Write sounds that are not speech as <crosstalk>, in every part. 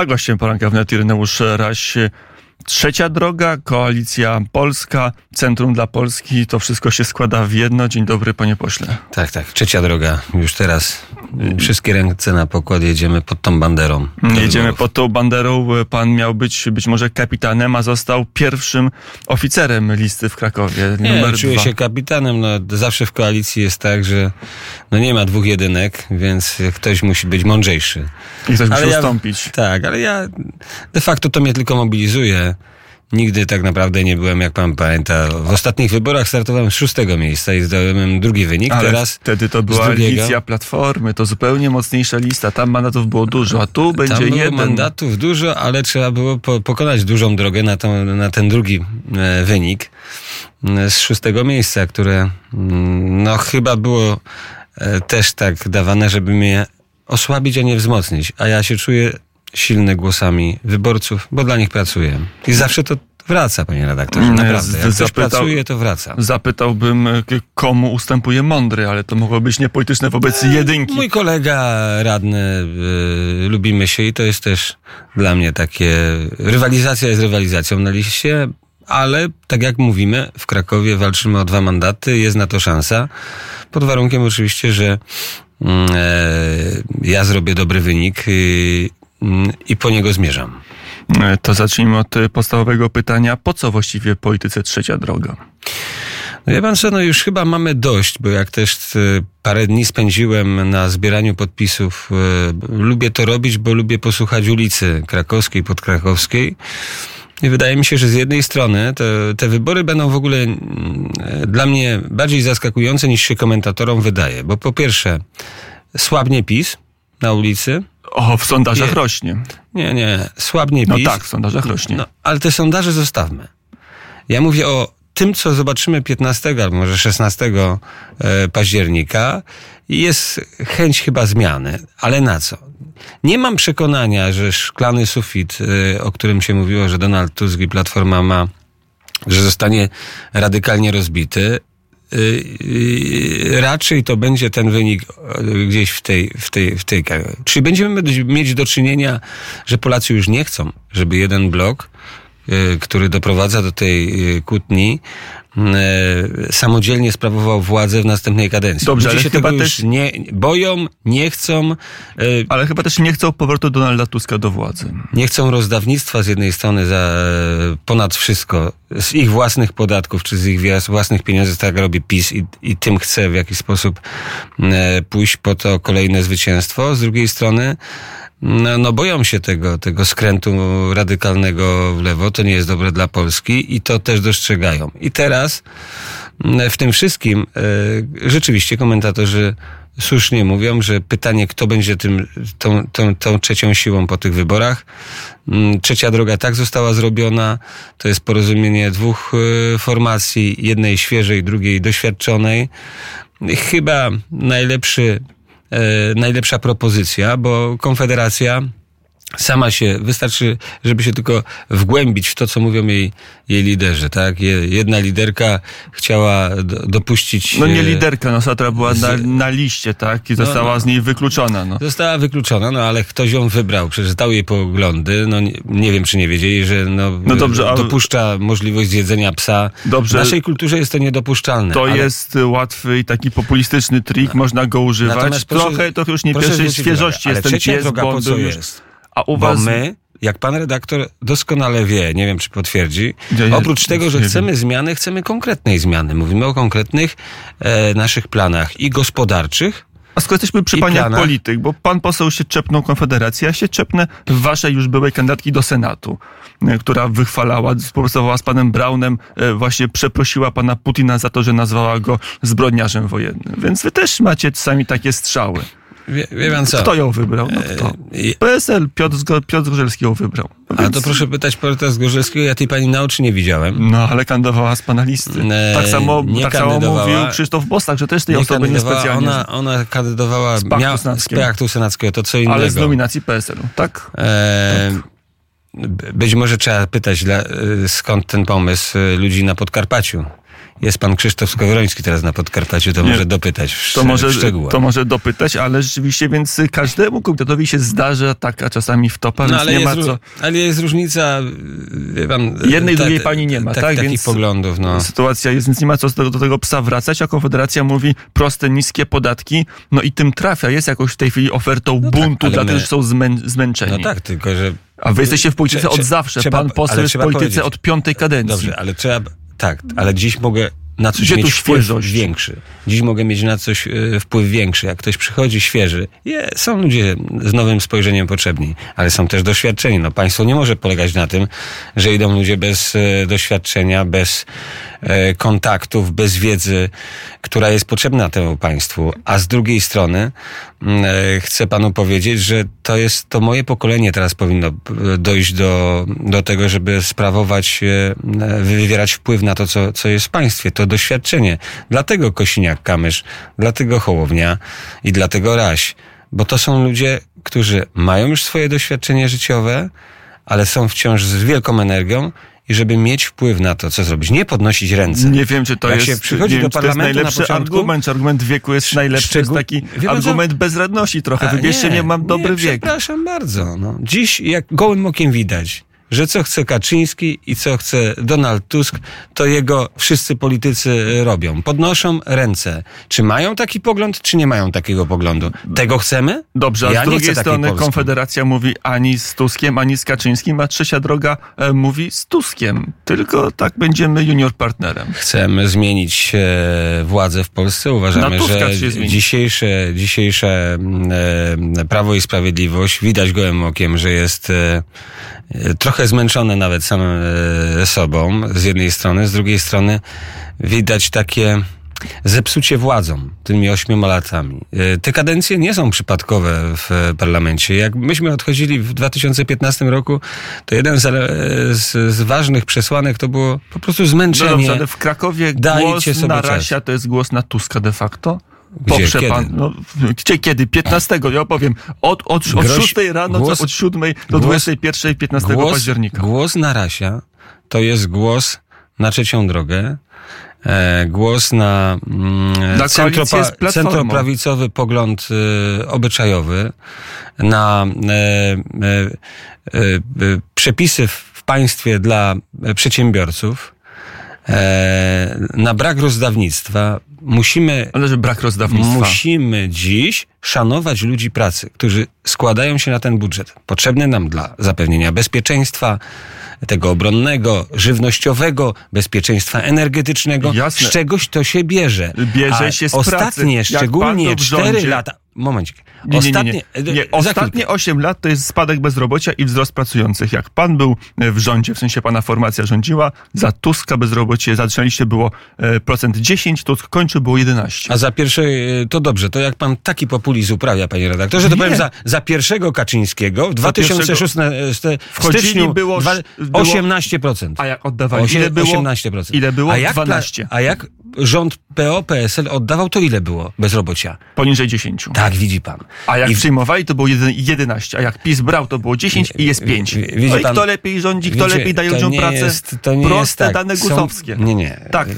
A gościem poranka wnet Ireneusz Raś. Trzecia droga, koalicja polska, Centrum dla Polski, to wszystko się składa w jedno. Dzień dobry, panie pośle. Tak, tak, trzecia droga. Już teraz wszystkie ręce na pokład jedziemy pod tą banderą. Jedziemy pod tą banderą. Pan miał być być może kapitanem, a został pierwszym oficerem listy w Krakowie. Nie, czuję dwa. się kapitanem. No, zawsze w koalicji jest tak, że no nie ma dwóch jedynek, więc ktoś musi być mądrzejszy. I ktoś musi Ale ja- ustąpić. Tak, ale ja de facto to mnie tylko mobilizuje. Nigdy tak naprawdę nie byłem, jak pan pamięta. W ostatnich wyborach startowałem z szóstego miejsca i zdobyłem drugi wynik. Ale Teraz wtedy to była drugiego. licja Platformy, to zupełnie mocniejsza lista. Tam mandatów było dużo, a tu będzie Tam było jeden. mandatów dużo, ale trzeba było po, pokonać dużą drogę na, tą, na ten drugi e, wynik e, z szóstego miejsca, które mm, no chyba było e, też tak dawane, żeby mnie osłabić, a nie wzmocnić. A ja się czuję silny głosami wyborców, bo dla nich pracuję. I zawsze to wraca, panie redaktorze, Mm, naprawdę. Jak ktoś zapytał- pracuje, to wraca. Zapytałbym, e, komu ustępuje mądry, ale to mogło być niepolityczne wobec jedynki. Mój kolega radny, y, lubimy się i to jest też dla mnie takie, rywalizacja jest rywalizacją na liście, ale tak jak mówimy, w Krakowie walczymy o dwa mandaty, jest na to szansa, pod warunkiem oczywiście, że mm, e, ja zrobię dobry wynik i po niego zmierzam. E, To zacznijmy od e, podstawowego pytania. Po co właściwie polityce trzecia droga? No wie pan co, no już chyba mamy dość, bo jak też e, parę dni spędziłem na zbieraniu podpisów, lubię to robić, bo lubię posłuchać ulicy krakowskiej, podkrakowskiej. I wydaje mi się, że z jednej strony te, te wybory będą w ogóle mm, dla mnie bardziej zaskakujące niż się komentatorom wydaje. Bo po pierwsze, słabnie PiS na ulicy. O, w sondażach Nie. rośnie. Nie, nie, słabnie No PiS. tak, w sondażach rośnie. No, ale te sondaże zostawmy. Ja mówię o tym, co zobaczymy 15 albo może 16 e, października. Jest chęć chyba zmiany, ale na co? Nie mam przekonania, że szklany sufit, e, o którym się mówiło, że Donald Tusk i Platforma ma, że zostanie radykalnie rozbity. Y, y, Raczej to będzie ten wynik y, gdzieś w tej, w tej, w tej. Czyli będziemy mieć do czynienia, że Polacy już nie chcą, żeby jeden blok, y, który doprowadza do tej kłótni, samodzielnie sprawował władzę w następnej kadencji. Dobrze, Ludzie ale się chyba też- nie boją, nie chcą. y, Ale chyba też nie chcą powrotu Donalda Tuska do władzy. nie chcą rozdawnictwa z jednej strony za e, ponad wszystko, z ich własnych podatków, czy z ich własnych pieniędzy, tak robi PiS i, i tym chce w jakiś sposób e, pójść po to kolejne zwycięstwo. Z drugiej strony, no, no boją się tego, tego skrętu radykalnego w lewo. To nie jest dobre dla Polski i to też dostrzegają. I teraz w tym wszystkim e, rzeczywiście komentatorzy słusznie mówią, że pytanie, kto będzie tym, tą, tą, tą trzecią siłą po tych wyborach. Mm, Trzecia droga tak została zrobiona. To jest porozumienie dwóch e, formacji, jednej świeżej, drugiej doświadczonej. Chyba najlepszy, najlepsza propozycja, bo Konfederacja sama się, wystarczy, żeby się tylko wgłębić w to, co mówią jej, jej liderzy, tak? Je- Jedna liderka chciała do, dopuścić... No nie e, liderka, no Satra była na, z- na liście, tak? I została no. z niej wykluczona, no. Została wykluczona, no ale ktoś ją wybrał, przeczytał jej poglądy, no nie, nie wiem, czy nie wiedzieli, że no, No dobrze, dopuszcza możliwość zjedzenia psa. Dobrze. W naszej kulturze jest to niedopuszczalne. To ale- jest łatwy i taki populistyczny trik, można go używać. Natomiast proszę- Trochę to już nie pierwszej świeżości jest ten pies, droga bo był już... jest? A u Bo was... my, jak pan redaktor doskonale wie, nie wiem czy potwierdzi, Ja nie- oprócz tego, że chcemy zmiany, chcemy konkretnej zmiany. Mówimy o konkretnych e, naszych planach i gospodarczych, A skoro jesteśmy przy paniach polityk, bo pan poseł się czepnął Konfederacji, ja się czepnę w waszej już byłej kandydatki do Senatu, e, która wychwalała, współpracowała z panem Braunem, e, właśnie przeprosiła pana Putina za to, że nazwała go zbrodniarzem wojennym. Więc wy też macie czasami takie strzały. Wie, wie pan co? Kto ją wybrał? No kto? E, PSL, Piotr, Piotr Zgorzelski ją wybrał. No A więc- to proszę pytać Porta Zgorzelskiego, ja tej pani na oczy nie widziałem. No, ale kandydowała z pana listy. E, tak samo, nie tak samo mówił Krzysztof Bostak, że też tej Nie osoby niespecjalnie ona, ona kandydowała Z paktu z senackiego. paktu senackiego, to co innego. ale z nominacji PSL-u, tak? E, b- Być może trzeba pytać, e, skąd ten pomysł e, ludzi na Podkarpaciu. Jest pan Krzysztof Skowroński teraz na Podkarpaciu, to Nie. może dopytać w, To może, szczegółach. to może dopytać, ale rzeczywiście, więc każdemu komitetowi się zdarza taka czasami wtopa, No, więc ale, nie ma co. ale jest różnica, wie pan... Jednej, ta- drugiej pani nie ma, ta- tak? Takich Więc- poglądów, no. Sytuacja jest, więc nie ma co do, do tego psa wracać, a Konfederacja mówi proste, niskie podatki, no i tym trafia, jest jakoś w tej chwili ofertą No tak, buntu ale dla my- tych, że są zmę, zmęczeni. No tak, tylko że... A wy jesteście w polityce od zawsze, trzeba- pan poseł jest w polityce od piątej kadencji. Dobrze, ale trzeba. Tak, ale dziś mogę na coś Gdzie mieć wpływ świeżość? większy. Dziś mogę mieć na coś e, wpływ większy. Jak ktoś przychodzi świeży, je, są ludzie z nowym spojrzeniem potrzebni, ale są też doświadczeni. No, państwo nie może polegać na tym, że idą ludzie bez e, doświadczenia, bez e, kontaktów, bez wiedzy, która jest potrzebna temu państwu. A z drugiej strony chcę panu powiedzieć, że to jest to moje pokolenie teraz powinno dojść do, do tego, żeby sprawować, wywierać wpływ na to, co, co jest w państwie. To doświadczenie. Dlatego Kosiniak-Kamysz, dlatego Hołownia i dlatego Raś. Bo to są ludzie, którzy mają już swoje doświadczenie życiowe, ale są wciąż z wielką energią i żeby mieć wpływ na to, co zrobić. Nie podnosić ręce. Nie wiem, czy to Jak jest, się przychodzi nie do wiem, czy to jest parlamentu na najlepszy początku- argument, czy argument wieku jest najlepszy. To jest szczegół- taki Wie pan co? argument bezradności trochę. Wybierzcie mnie, mam dobry nie, wiek. Przepraszam bardzo. No. Dziś jak gołym okiem widać, że co chce Kaczyński i co chce Donald Tusk, to jego wszyscy politycy robią. Podnoszą ręce. Czy mają taki pogląd, czy nie mają takiego poglądu? Tego chcemy? Dobrze, a ja z drugiej strony. Konfederacja mówi ani z Tuskiem, ani z Kaczyńskim, a trzecia droga e, mówi z Tuskiem. Tylko tak będziemy junior partnerem. Chcemy zmienić e, władzę w Polsce. Uważamy, że dzisiejsze, dzisiejsze e, Prawo i Sprawiedliwość widać gołym okiem, że jest e, e, trochę zmęczone nawet samym e, sobą z jednej strony, z drugiej strony widać takie zepsucie władzą tymi ośmioma latami. E, Te kadencje nie są przypadkowe w e, parlamencie. Jak myśmy odchodzili w 2015 roku, to jeden z, ele- z, z ważnych przesłanek to było po prostu No zmęczenie. dobrze, ale w Krakowie Dajcie głos na czas. Rasia to jest głos na Tuska de facto? Gdzie? Poprze Kiedy? pan. No, gdzie kiedy? 15, ja opowiem. Od, od, od Groź- 6 rano, głos- co od 7 do głos- 21, 15 października. Głos na Rasia to jest głos na trzecią drogę. E, głos na, mm, Platformą. centroprawicowy pogląd e, obyczajowy, na e, e, przepisy w, państwie dla przedsiębiorców, na brak rozdawnictwa. Musimy Ale że brak rozdawnictwa. Musimy dziś szanować ludzi pracy, którzy składają się na ten budżet. Potrzebny nam dla zapewnienia bezpieczeństwa, tego obronnego, żywnościowego, bezpieczeństwa energetycznego. Jasne. Z czegoś to się bierze. Bierze A się z pracy. Ostatnie, pan szczególnie to w 4 rządzie- lata. Momencik. Nie, nie, nie, Ostatnie, nie. nie. Ostatnie chwilkę. 8 lat to jest spadek bezrobocia i wzrost pracujących. Jak pan był e, w rządzie, w sensie pana formacja rządziła, za Tuska bezrobocie zaczęliście było e, procent 10, Tusk kończył było 11. A za pierwsze, y, to dobrze, to jak pan taki populizm uprawia, panie redaktorze, to Nie. powiem za, za pierwszego Kaczyńskiego w 2006 w styczniu było- dwa, było- 18%. A jak oddawali? Osiem- Ile było? 18%. Ile było? A jak, pla- 12. A jak rząd PO-PSL oddawał, to ile było bezrobocia? Poniżej 10. Tak, widzi pan. A jak I- przyjmowali, to było jeden- 11, a jak PiS brał, to było 10 i jest 5. Wi- widzi No i pan- kto lepiej rządzi, kto Wiecie, lepiej daje ludziom pracę? Jest, to nie Proste jest tak. dane Są- gusowskie. Nie, nie. Tak. Y,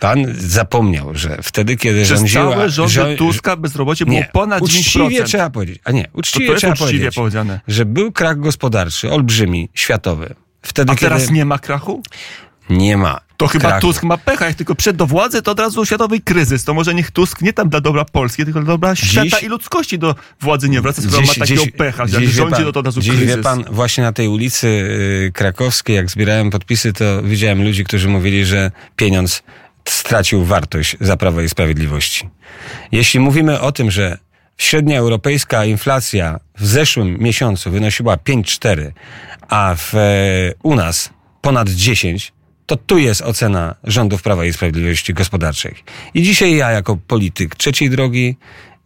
Pan zapomniał, że wtedy, kiedy Przez rządziła... całe rządy żo- Tuska bezrobocie było nie, ponad uczciwie 10%. trzeba powiedzieć. A nie, uczciwie to trzeba uczciwie powiedzieć, powiedziane. że był krach gospodarczy, olbrzymi, światowy. Wtedy, A teraz kiedy nie ma krachu? nie ma To chyba. Tusk ma pecha, jak tylko przed do władzy, to od razu światowy kryzys. To może niech Tusk nie tam dla dobra Polski, tylko dla dobra świata i ludzkości do władzy nie wraca, skoro ma takiego pecha, że jak dziś rządzi, pan- no to od razu dziś kryzys. wie pan, właśnie na tej ulicy y, krakowskiej, jak zbierałem podpisy, to widziałem ludzi, którzy mówili, że pieniądz stracił wartość za Prawo i Sprawiedliwości. Jeśli mówimy o tym, że średnia europejska inflacja w zeszłym miesiącu wynosiła 5,4, a w, e, u nas ponad 10, to tu jest ocena rządów Prawa i Sprawiedliwości gospodarczej. I dzisiaj ja jako polityk trzeciej drogi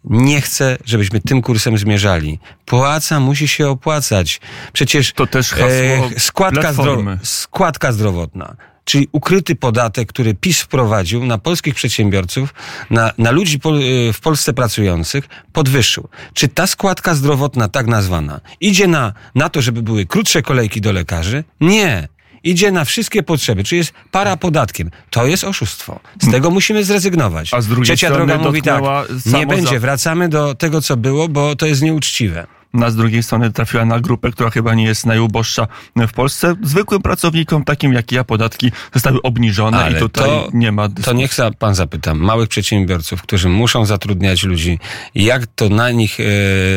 nie chcę, żebyśmy tym kursem zmierzali. Płaca musi się opłacać. Przecież To też hasło składka, zdro, składka zdrowotna, czyli ukryty podatek, który PiS wprowadził na polskich przedsiębiorców, na, na ludzi pol, w Polsce pracujących, podwyższył. Czy ta składka zdrowotna, tak nazwana, idzie na, na to, żeby były krótsze kolejki do lekarzy? Nie. Idzie na wszystkie potrzeby, czy jest para podatkiem. To jest oszustwo. Z tego musimy zrezygnować. A z drugiej Trzecia strony droga mówi tak, nie będzie, wracamy do tego, co było, bo to jest nieuczciwe. Na z drugiej strony trafiła na grupę, która chyba nie jest najuboższa w Polsce. Zwykłym pracownikom, takim jak ja, podatki zostały obniżone Ale i tutaj to- nie ma To dyskusji. niech za- pan zapyta małych przedsiębiorców, którzy muszą zatrudniać ludzi, jak to na nich e,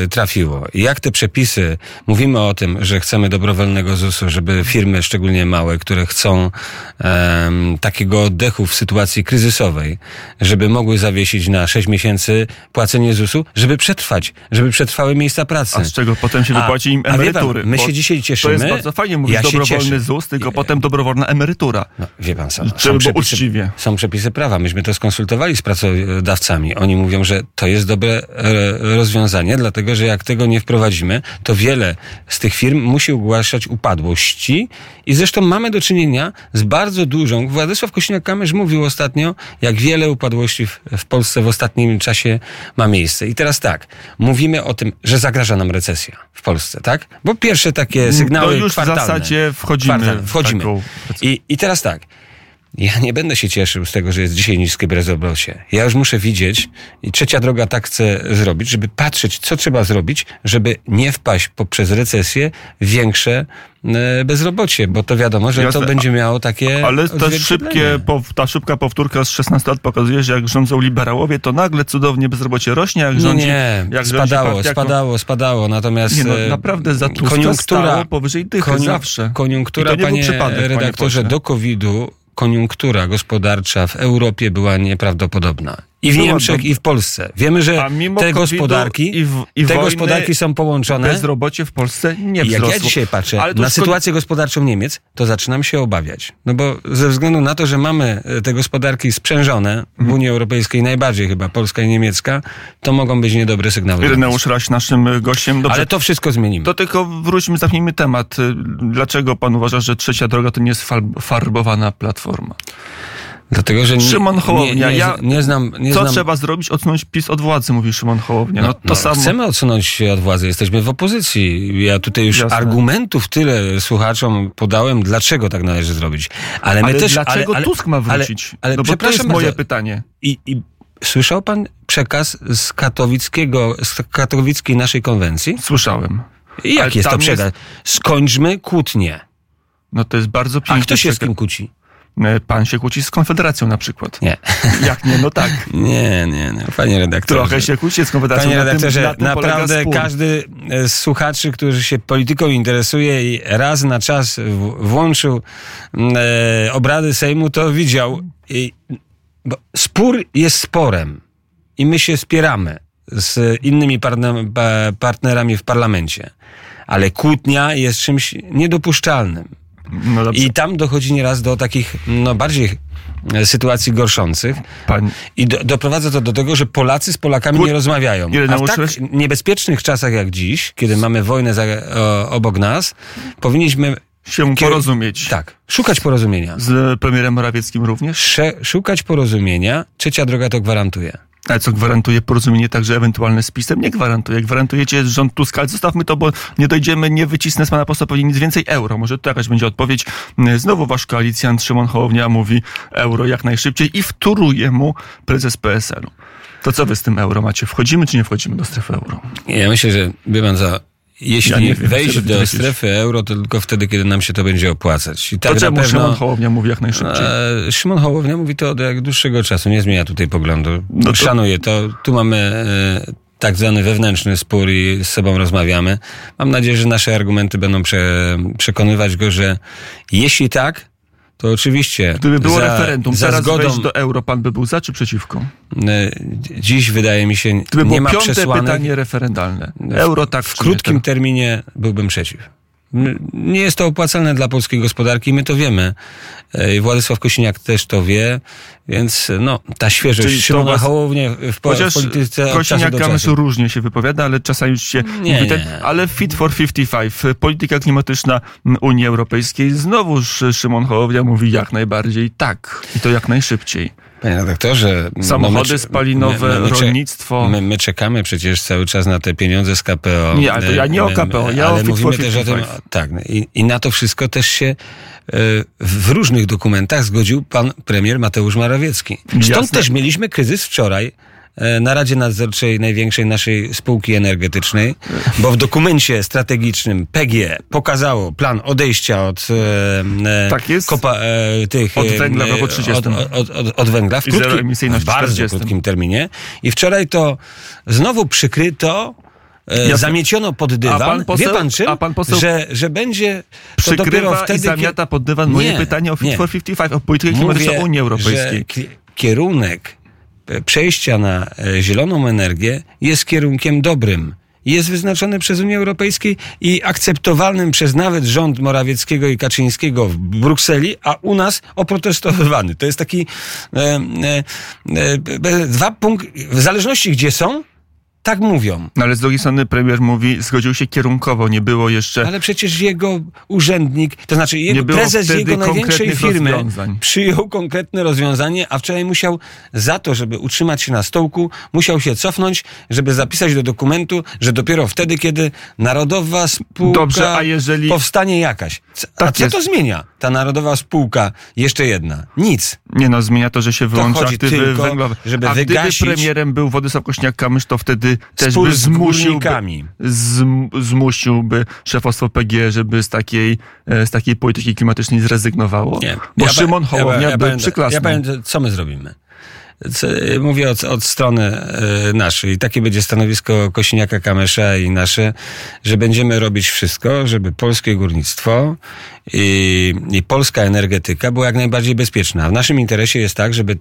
trafiło. Jak te przepisy, mówimy o tym, że chcemy dobrowolnego ZUS-u, żeby firmy, szczególnie małe, które chcą em, takiego oddechu w sytuacji kryzysowej, żeby mogły zawiesić na 6 miesięcy płacenie ZUS-u, żeby przetrwać, żeby przetrwały miejsca pracy. Z czego potem się wypłaci im wie pan, emerytury? my się dzisiaj cieszymy. To jest bardzo fajnie mówić Ja dobrowolny cieszę. ZUS, tylko potem dobrowolna emerytura. No, wie pan sam. Żeby było uczciwie. są przepisy prawa. Myśmy to skonsultowali z pracodawcami. Oni mówią, że to jest dobre e, rozwiązanie, dlatego że jak tego nie wprowadzimy, to wiele z tych firm musi ogłaszać upadłości i zresztą mamy do czynienia z bardzo dużą. Władysław Kośniak-Kamysz mówił ostatnio, jak wiele upadłości w, w Polsce w ostatnim czasie ma miejsce. I teraz tak, mówimy o tym, że zagraża nam recesja w Polsce, tak? Bo pierwsze takie sygnały No już w kwartalne. zasadzie wchodzimy Kwartalne. w Wchodzimy. I, I teraz tak. Ja nie będę się cieszył z tego, że jest dzisiaj niskie bezrobocie. Ja już muszę widzieć i trzecia droga tak chcę zrobić, żeby patrzeć, co trzeba zrobić, żeby nie wpaść poprzez recesję w większe e, bezrobocie, bo to wiadomo, że Jasne, to będzie miało takie Ale szybkie, ta szybka powtórka z 16 lat pokazuje, że jak rządzą liberałowie, to nagle cudownie bezrobocie rośnie, jak rządzi... nie, jak rządzi spadało, partia, spadało, spadało, natomiast Nie no, e, naprawdę za stało powyżej dychy zawsze. Koniunktura, panie przypadek, panie redaktorze, pośle. do COVID-u koniunktura gospodarcza w Europie była nieprawdopodobna. I w Była Niemczech, do- i w Polsce. Wiemy, że te gospodarki, i w- i te wojny gospodarki są połączone. Bezrobocie w Polsce nie I jak wzrosło. ja dzisiaj patrzę na sytuację gospodarczą Niemiec, to zaczynam się obawiać. No bo ze względu na to, że mamy e, te gospodarki sprzężone w Mhm. Unii Europejskiej, najbardziej chyba polska i niemiecka, to mogą być niedobre sygnały. Ireneusz Raś naszym gościem. Dobrze, Ale to wszystko zmienimy. To tylko wróćmy, zamknijmy temat. Dlaczego pan uważa, że trzecia droga to nie jest farbowana platforma? Dlatego, że Szymon Hołownia, nie, nie, nie znam... Nie Co znam... trzeba zrobić? Odsunąć PiS od władzy, mówi Szymon Hołownia. No, No, to no, samo. Chcemy odsunąć się od władzy, jesteśmy w opozycji. Ja tutaj już Jasne. argumentów tyle słuchaczom podałem, dlaczego tak należy zrobić. Ale my Ale też. dlaczego ale, ale, Tusk ma wrócić? Ale, no bo to przepraszam jest moje bardzo, pytanie. I, I słyszał pan przekaz z katowickiego, z katowickiej naszej konwencji? Słyszałem. I jaki jest to przekaz? Skończmy kłótnię. No to jest bardzo piękne. A kto się z kim kłóci? Pan się kłóci z Konfederacją na przykład. Nie. Jak nie? No tak. <laughs> Nie, nie, nie. Panie redaktorze. Trochę się kłóci z Konfederacją. Panie na tym- redaktorze, na tym naprawdę każdy z słuchaczy, który się polityką interesuje i raz na czas włączył e, obrady Sejmu, to widział. I, bo spór jest sporem i my się spieramy z innymi partner, pa- partnerami w parlamencie. Ale kłótnia jest czymś niedopuszczalnym. No. I tam dochodzi nieraz do takich, no bardziej e, sytuacji gorszących. Pan, I do, doprowadza to do tego, że Polacy z Polakami nie rozmawiają. Ile A w tak niebezpiecznych czasach jak dziś, kiedy mamy wojnę za, o, obok nas, powinniśmy się porozumieć. tak, szukać porozumienia. Z premierem Morawieckim również? Sze, szukać porozumienia, trzecia droga to gwarantuje. Ale co gwarantuje porozumienie także ewentualne z PiSem? Nie gwarantuje. Gwarantujecie rząd Tuska, ale zostawmy to, bo nie dojdziemy, nie wycisnę z pana posła pewnie nic więcej euro. Może to jakaś będzie odpowiedź. Znowu wasz koalicjant Szymon Hołownia mówi euro jak najszybciej i wtóruje mu prezes PSL-u. To co wy z tym euro macie? Wchodzimy czy nie wchodzimy do strefy euro? Ja myślę, że pan co, jeśli Ja wiem, wejść do strefy euro, to tylko wtedy, kiedy nam się to będzie opłacać. I tak to czemu pewno... Szymon Hołownia mówi jak najszybciej? E, Szymon Hołownia mówi to od jak dłuższego czasu, nie zmienia tutaj poglądu. No to- Szanuję to. Tu mamy e, tak zwany wewnętrzny spór i z sobą rozmawiamy. Mam nadzieję, że nasze argumenty będą prze, przekonywać go, że jeśli tak, to oczywiście Gdyby było za, referendum, za teraz zgodą, wejść do euro, pan by był za czy przeciwko? e, dziś wydaje mi się, Gdyby nie ma piąte przesłanek. pytanie referendalne. Euro tak W krótkim terminie byłbym przeciw. Nie jest to opłacalne dla polskiej gospodarki, my to wiemy. E, Władysław Kosiniak też to wie, więc no, ta świeżość Czyli Szymona was- Hołownie w, po, w Chociaż polityce Kosiniak do Kamysz czasu. różnie się wypowiada, ale czasami już się Nie, mówi ten, nie. ale Fit for 55, polityka klimatyczna Unii Europejskiej, znowuż Szymon Hołownia mówi jak najbardziej tak i to jak najszybciej. Panie redaktorze, Samochody my- spalinowe, my- my cze- rolnictwo. My, my czekamy przecież cały czas na te pieniądze z KPO. Nie, ale to ja nie o My- KPO, ja ale o mówimy też o tym, 55. tak, i, i na to wszystko też się e, w różnych dokumentach zgodził pan premier Mateusz Morawiecki. Stąd Jasne. też mieliśmy kryzys wczoraj na Radzie Nadzorczej największej naszej spółki energetycznej, bo w dokumencie strategicznym PG pokazało plan odejścia od e, e, Tak jest. kopa, e, tych Od e, węgla w roku e, 30. Od, od, od, węgla w, krótkim, w bardzo 40. krótkim terminie. I wczoraj to znowu przykryto e, Ja- Zamieciono pod dywan. A pan poseł- Wie pan czym? pan poseł że, że będzie to dopiero wtedy, i zamiata pod dywan moje Nie, pytanie o Fit nie. for 55, o politykę klimatyczną Unii Europejskiej. Kierunek e, przejścia na e, zieloną energię jest kierunkiem dobrym. Jest wyznaczony przez Unię Europejską i akceptowalnym przez nawet rząd Morawieckiego i Kaczyńskiego w Brukseli, a u nas oprotestowywany. To jest taki e, e, e, dwa punkty, w zależności gdzie są, tak mówią. No ale z drugiej strony premier mówi, zgodził się kierunkowo, nie było jeszcze... Ale przecież jego urzędnik, to znaczy jego prezes jego największej firmy rozwiązań. przyjął konkretne rozwiązanie, a wczoraj musiał za to, żeby utrzymać się na stołku, musiał się cofnąć, żeby zapisać do dokumentu, że dopiero wtedy, kiedy narodowa spółka Dobrze, a jeżeli- powstanie jakaś. C- A Tak co jest. to zmienia? Ta narodowa spółka, jeszcze jedna. Nic. Nie no, zmienia to, że się wyłącza aktywy tylko, węglowe. żeby A wygasić- gdyby premierem był Władysław Kośniak-Kamysz, to wtedy też Spór by zmusiłby, zmusiłby szefostwo PG, żeby z takiej, e, z takiej polityki klimatycznej zrezygnowało. Nie. Bo Ja Szymon Hołownia ja, ja, by powiem- przyklasnął. Ja powiem, co my zrobimy. Mówię od, od strony e, naszej. Takie będzie stanowisko Kosiniaka Kamysza i nasze, że będziemy robić wszystko, żeby polskie górnictwo i, i polska energetyka była jak najbardziej bezpieczna. A w naszym interesie jest tak, żeby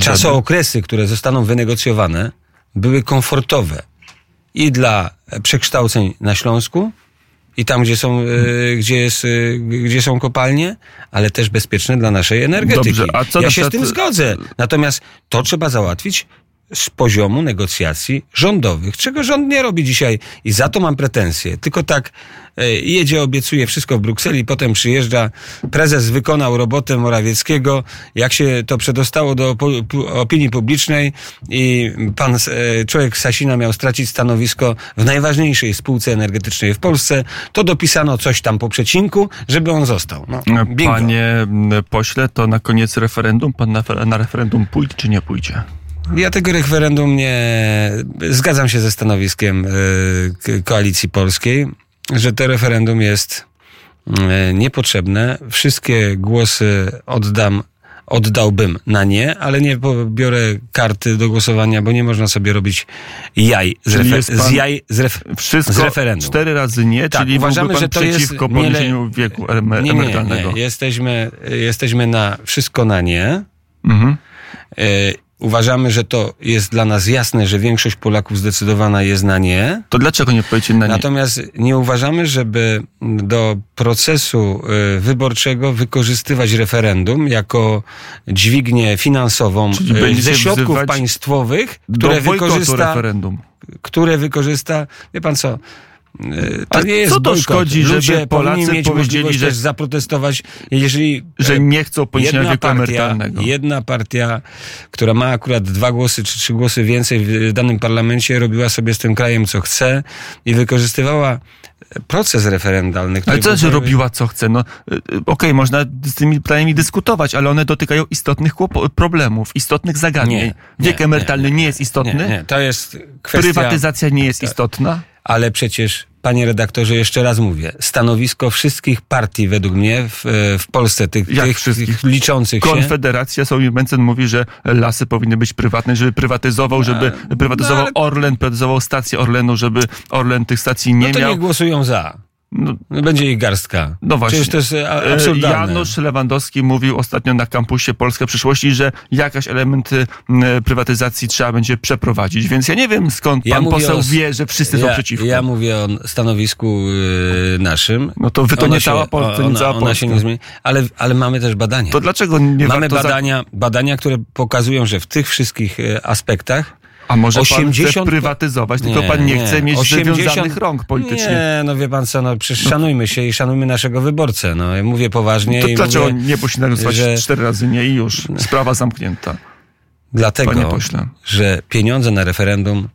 czasookresy, które zostaną wynegocjowane, były komfortowe i dla przekształceń na Śląsku, i tam, gdzie są, e, gdzie, jest, e, gdzie są kopalnie, ale też bezpieczne dla naszej energetyki. Dobrze, a co ja się z tym zgodzę. Natomiast to trzeba załatwić z poziomu negocjacji rządowych, czego rząd nie robi dzisiaj i za to mam pretensje. Tylko tak e, jedzie, obiecuje wszystko w Brukseli, potem przyjeżdża, prezes wykonał robotę Morawieckiego, jak się to przedostało do opinii publicznej i pan e, człowiek Sasina miał stracić stanowisko w najważniejszej spółce energetycznej w Polsce, to dopisano coś tam po przecinku, żeby on został. No, bingo. Panie pośle, to na koniec referendum, pan na, na referendum pójdzie czy nie pójdzie? Ja tego referendum nie. Zgadzam się ze stanowiskiem y, K- Koalicji Polskiej, że to referendum jest y, niepotrzebne. Wszystkie głosy oddam. Oddałbym na nie, ale nie biorę karty do głosowania, bo nie można sobie robić jaj z, refer- jest z jaj z, ref- Wszystko z referendum. cztery razy nie, Tak, czyli uważamy, że to jest przeciwko nie- podniesieniu wieku emer- Nie, nie, emerytalnego. nie. Jesteśmy, jesteśmy na wszystko na nie. Mhm. E, uważamy, że to jest dla nas jasne, że większość Polaków zdecydowana jest na nie. To dlaczego nie powiecie na nie? Natomiast nie uważamy, żeby do procesu e, wyborczego wykorzystywać referendum jako dźwignię finansową będziecie ze środków państwowych, które wykorzysta, referendum. które wykorzysta, wie pan co, to nie jest co to szkodzi, żeby Ludzie Polacy mieć powiedzieli, że- zaprotestować, jeżeli Że e, nie chcą podniesienia wieku partia, emerytalnego. jedna partia, która ma akurat dwa głosy czy trzy głosy więcej w danym parlamencie, robiła sobie z tym krajem co chce i wykorzystywała proces referendalny, który Ale co, że robiła co chce? No, y, okej, można z tymi pytaniami dyskutować, ale one dotykają istotnych problemów, istotnych zagadnień. Nie, Wiek nie, emerytalny nie, jest Nie, istotny? nie, to jest kwestia... Prywatyzacja nie jest istotna? Ale przecież, panie redaktorze, jeszcze raz mówię, stanowisko wszystkich partii według mnie w, w Polsce, tych, Jak tych, wszystkich? liczących się... Konfederacja Sławomir Mencen mówi, że lasy powinny być prywatne, żeby prywatyzował, żeby prywatyzował no ale- Orlen, prywatyzował stację Orlenu, żeby Orlen tych stacji nie No to miał. nie głosują za. No, Będzie ich garstka. No właśnie. Przecież to jest e, E, absurdalne. Janusz Lewandowski mówił ostatnio na kampusie Polska Przyszłości, że jakaś elementy m, prywatyzacji trzeba będzie przeprowadzić. Więc ja nie wiem skąd Ja pan poseł o- wie, że wszyscy są ja, przeciwko. Ja mówię o stanowisku y, naszym. No to wy to nie cała Polska, to nie ona, cała ona Polska. się nie zmieni. Ale, ale mamy też badania. To dlaczego nie mamy warto za- badania, badania, które pokazują, że w tych wszystkich e, aspektach A może 80... pan chce prywatyzować, tylko Nie, pan nie, nie. chce mieć 80 związanych rąk politycznie. Nie, no wie pan co, no przecież szanujmy się i szanujmy naszego wyborcę. No ja mówię poważnie To dlaczego mówię, nie musi że- cztery razy nie i już? Sprawa zamknięta. Dlatego, że pieniądze na referendum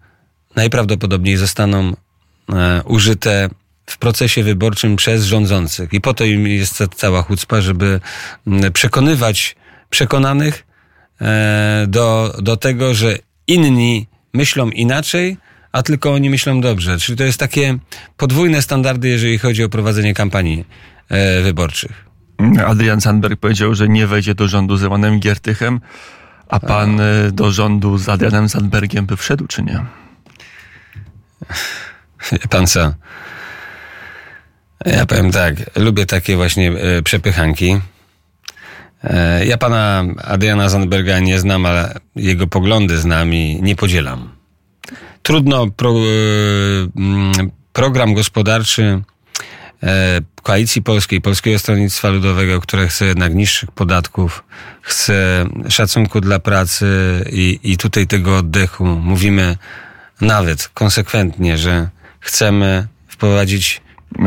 najprawdopodobniej zostaną e, użyte w procesie wyborczym przez rządzących. I po to im jest cała chucpa, żeby m, przekonywać przekonanych e, do, do tego, że inni myślą inaczej, a tylko oni myślą dobrze. Czyli to jest takie podwójne standardy, jeżeli chodzi o prowadzenie kampanii e, wyborczych. Adrian Sandberg powiedział, że nie wejdzie do rządu z Romanem Giertychem, a pan y, do rządu z Adrianem Sandbergiem by wszedł, czy nie? Wie Pan co? Ja powiem tak, lubię takie właśnie e, przepychanki. E, ja pana Adriana Zandberga nie znam, ale jego poglądy znam i nie podzielam. Trudno pro, e, mm, program gospodarczy e, Koalicji Polskiej, Polskiego Stronnictwa Ludowego, które chce jednak niższych podatków, chce szacunku dla pracy i, i tutaj tego oddechu mówimy nawet konsekwentnie, że chcemy wprowadzić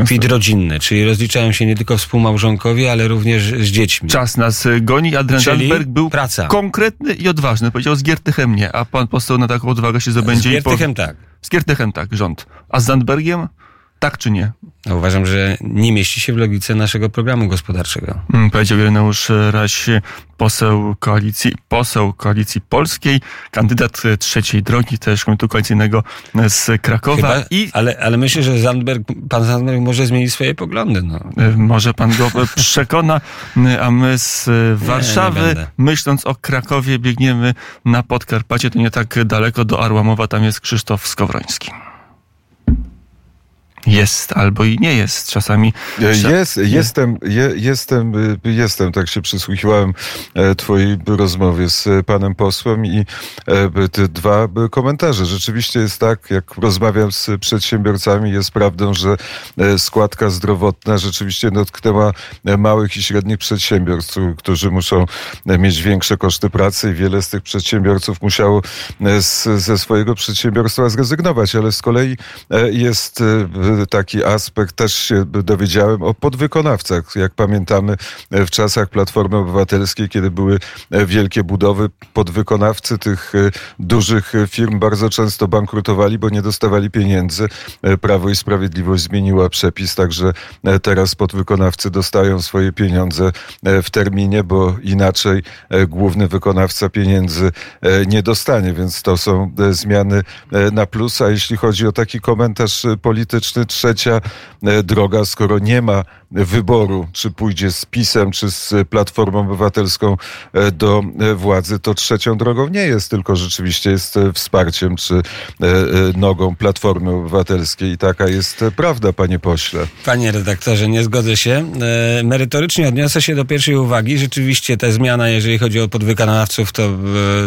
PIT rodzinny, czyli rozliczają się nie tylko współmałżonkowie, ale również z dziećmi. Czas nas y, goni. Adrian Czyli Sandberg był praca. konkretny i odważny. Powiedział z Giertychem nie, a pan poseł na taką odwagę się Z zabędzie i po... Giertychem tak. Z Giertychem tak, rząd. A z Sandbergiem tak czy nie? Uważam, że nie mieści się w logice naszego programu gospodarczego. Mm, Powiedział Ireneusz Raś, poseł koalicji, poseł koalicji polskiej, kandydat e, trzeciej drogi, też komitu koalicyjnego z Krakowa Chyba, i ale, ale myślę, że Zandberg, pan Zandberg może zmienić swoje poglądy. No. e, może pan go e, przekona, e, a my z e, Warszawy, będę. myśląc o Krakowie, biegniemy na Podkarpacie, to nie tak daleko do Arłamowa, tam jest Krzysztof Skowroński. Jest albo i nie jest. Czasami E, Jest, jestem, je, jestem, y, jestem, tak się przysłuchiwałem e, twojej rozmowie z e, panem posłem i te dwa komentarze. Rzeczywiście jest tak, jak rozmawiam z przedsiębiorcami, jest prawdą, że składka zdrowotna rzeczywiście dotknęła małych i średnich przedsiębiorców, którzy muszą mieć większe koszty pracy i wiele z tych przedsiębiorców musiało z, ze swojego przedsiębiorstwa zrezygnować, ale z kolei jest taki aspekt, też się dowiedziałem o podwykonawcach. Jak pamiętamy e, w czasach Platformy Obywatelskiej, kiedy były e, wielkie budowy, podwykonawcy tych e, dużych firm bardzo często bankrutowali, bo nie dostawali pieniędzy. Prawo i Sprawiedliwość zmieniła przepis, także teraz podwykonawcy dostają swoje pieniądze w terminie, bo inaczej główny wykonawca pieniędzy nie dostanie, więc to są zmiany na plus. A jeśli chodzi o taki komentarz e, trzecia e, droga, skoro nie ma wyboru, czy pójdzie z PiSem, czy z Platformą Obywatelską e, do e, władzy, to trzecią drogą nie jest, tylko rzeczywiście jest wsparciem, czy nogą Platformy Obywatelskiej. I taka jest prawda, panie pośle. Panie redaktorze, nie zgodzę się. Merytorycznie odniosę się do pierwszej uwagi. Rzeczywiście ta zmiana, jeżeli chodzi o podwykonawców, to,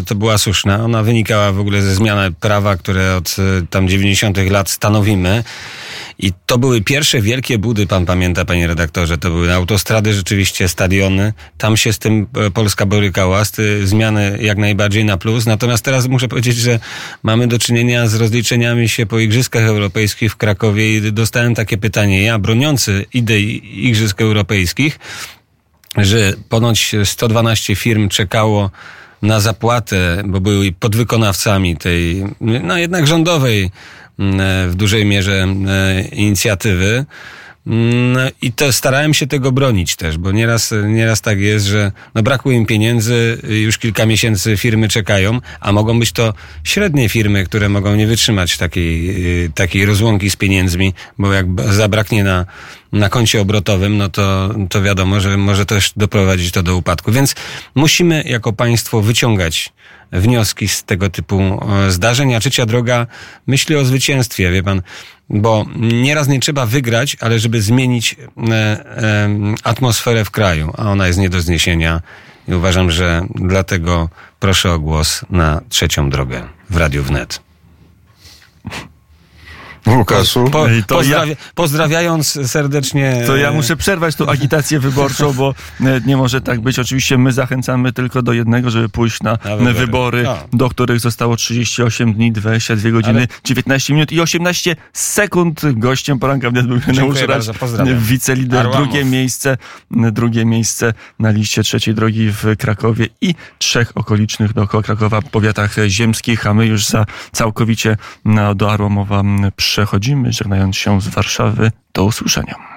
to była słuszna. Ona wynikała w ogóle ze zmiany prawa, które od tam 90. lat stanowimy. I to były pierwsze wielkie budy, pan pamięta, panie redaktorze, to były autostrady, rzeczywiście stadiony. Tam się z tym e, Polska borykała, z ty, zmiany jak najbardziej na plus. Natomiast teraz muszę powiedzieć, że mamy do czynienia z rozliczeniami się po Igrzyskach Europejskich w Krakowie i dostałem takie pytanie. Ja, broniący idei Igrzysk Europejskich, że ponoć 112 firm czekało na zapłatę, bo były podwykonawcami tej, no jednak rządowej w dużej mierze e, inicjatywy. No I to starałem się tego bronić też, bo nieraz, nieraz tak jest, że no brakuje im pieniędzy, już kilka miesięcy firmy czekają, a mogą być to średnie firmy, które mogą nie wytrzymać takiej, y, takiej rozłąki z pieniędzmi, bo jak zabraknie na, na koncie obrotowym, no to, to wiadomo, że może też doprowadzić to do upadku. Więc musimy jako państwo wyciągać wnioski z tego typu e, zdarzeń, a trzecia droga myśli o zwycięstwie, wie pan, bo nieraz nie trzeba wygrać, ale żeby zmienić e, e, atmosferę w kraju, a ona jest nie do zniesienia i uważam, że dlatego proszę o głos na trzecią drogę w Radiu Wnet. Łukaszu. Po, to pozdrawia, Pozdrawiając serdecznie. To ja muszę przerwać tą agitację wyborczą, bo e, nie może tak być. Oczywiście my zachęcamy tylko do jednego, żeby pójść na, Na wybory. wybory, No. do których zostało 38 dni, 22 godziny, Ale- 19 minut i 18 sekund. Gościem poranka wnet był pozdrawiam. wicelider, Arłamow. drugie miejsce, drugie miejsce na liście trzeciej drogi w Krakowie i trzech okolicznych dookoła Krakowa powiatach ziemskich, a my już za całkowicie na, do Arłamowa przechodzimy, żegnając się z Warszawy. Do usłyszenia.